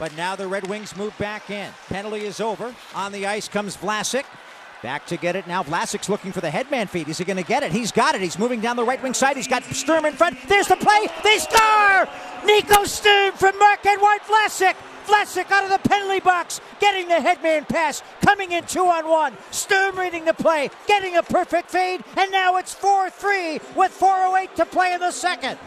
But now the Red Wings move back in. Penalty is over. On the ice comes Vlasic. Back to get it now. Vlasic's looking for the headman feed. Is he going to get it? He's got it. He's moving down the right wing side. He's got Sturm in front. There's the play. They score! Nico Sturm from Marc-Edouard Vlasic. Vlasic out of the penalty box, getting the headman pass, coming in two on one. Sturm reading the play, getting a perfect fade, and now it's 4 3 with 4.08 to play in the second.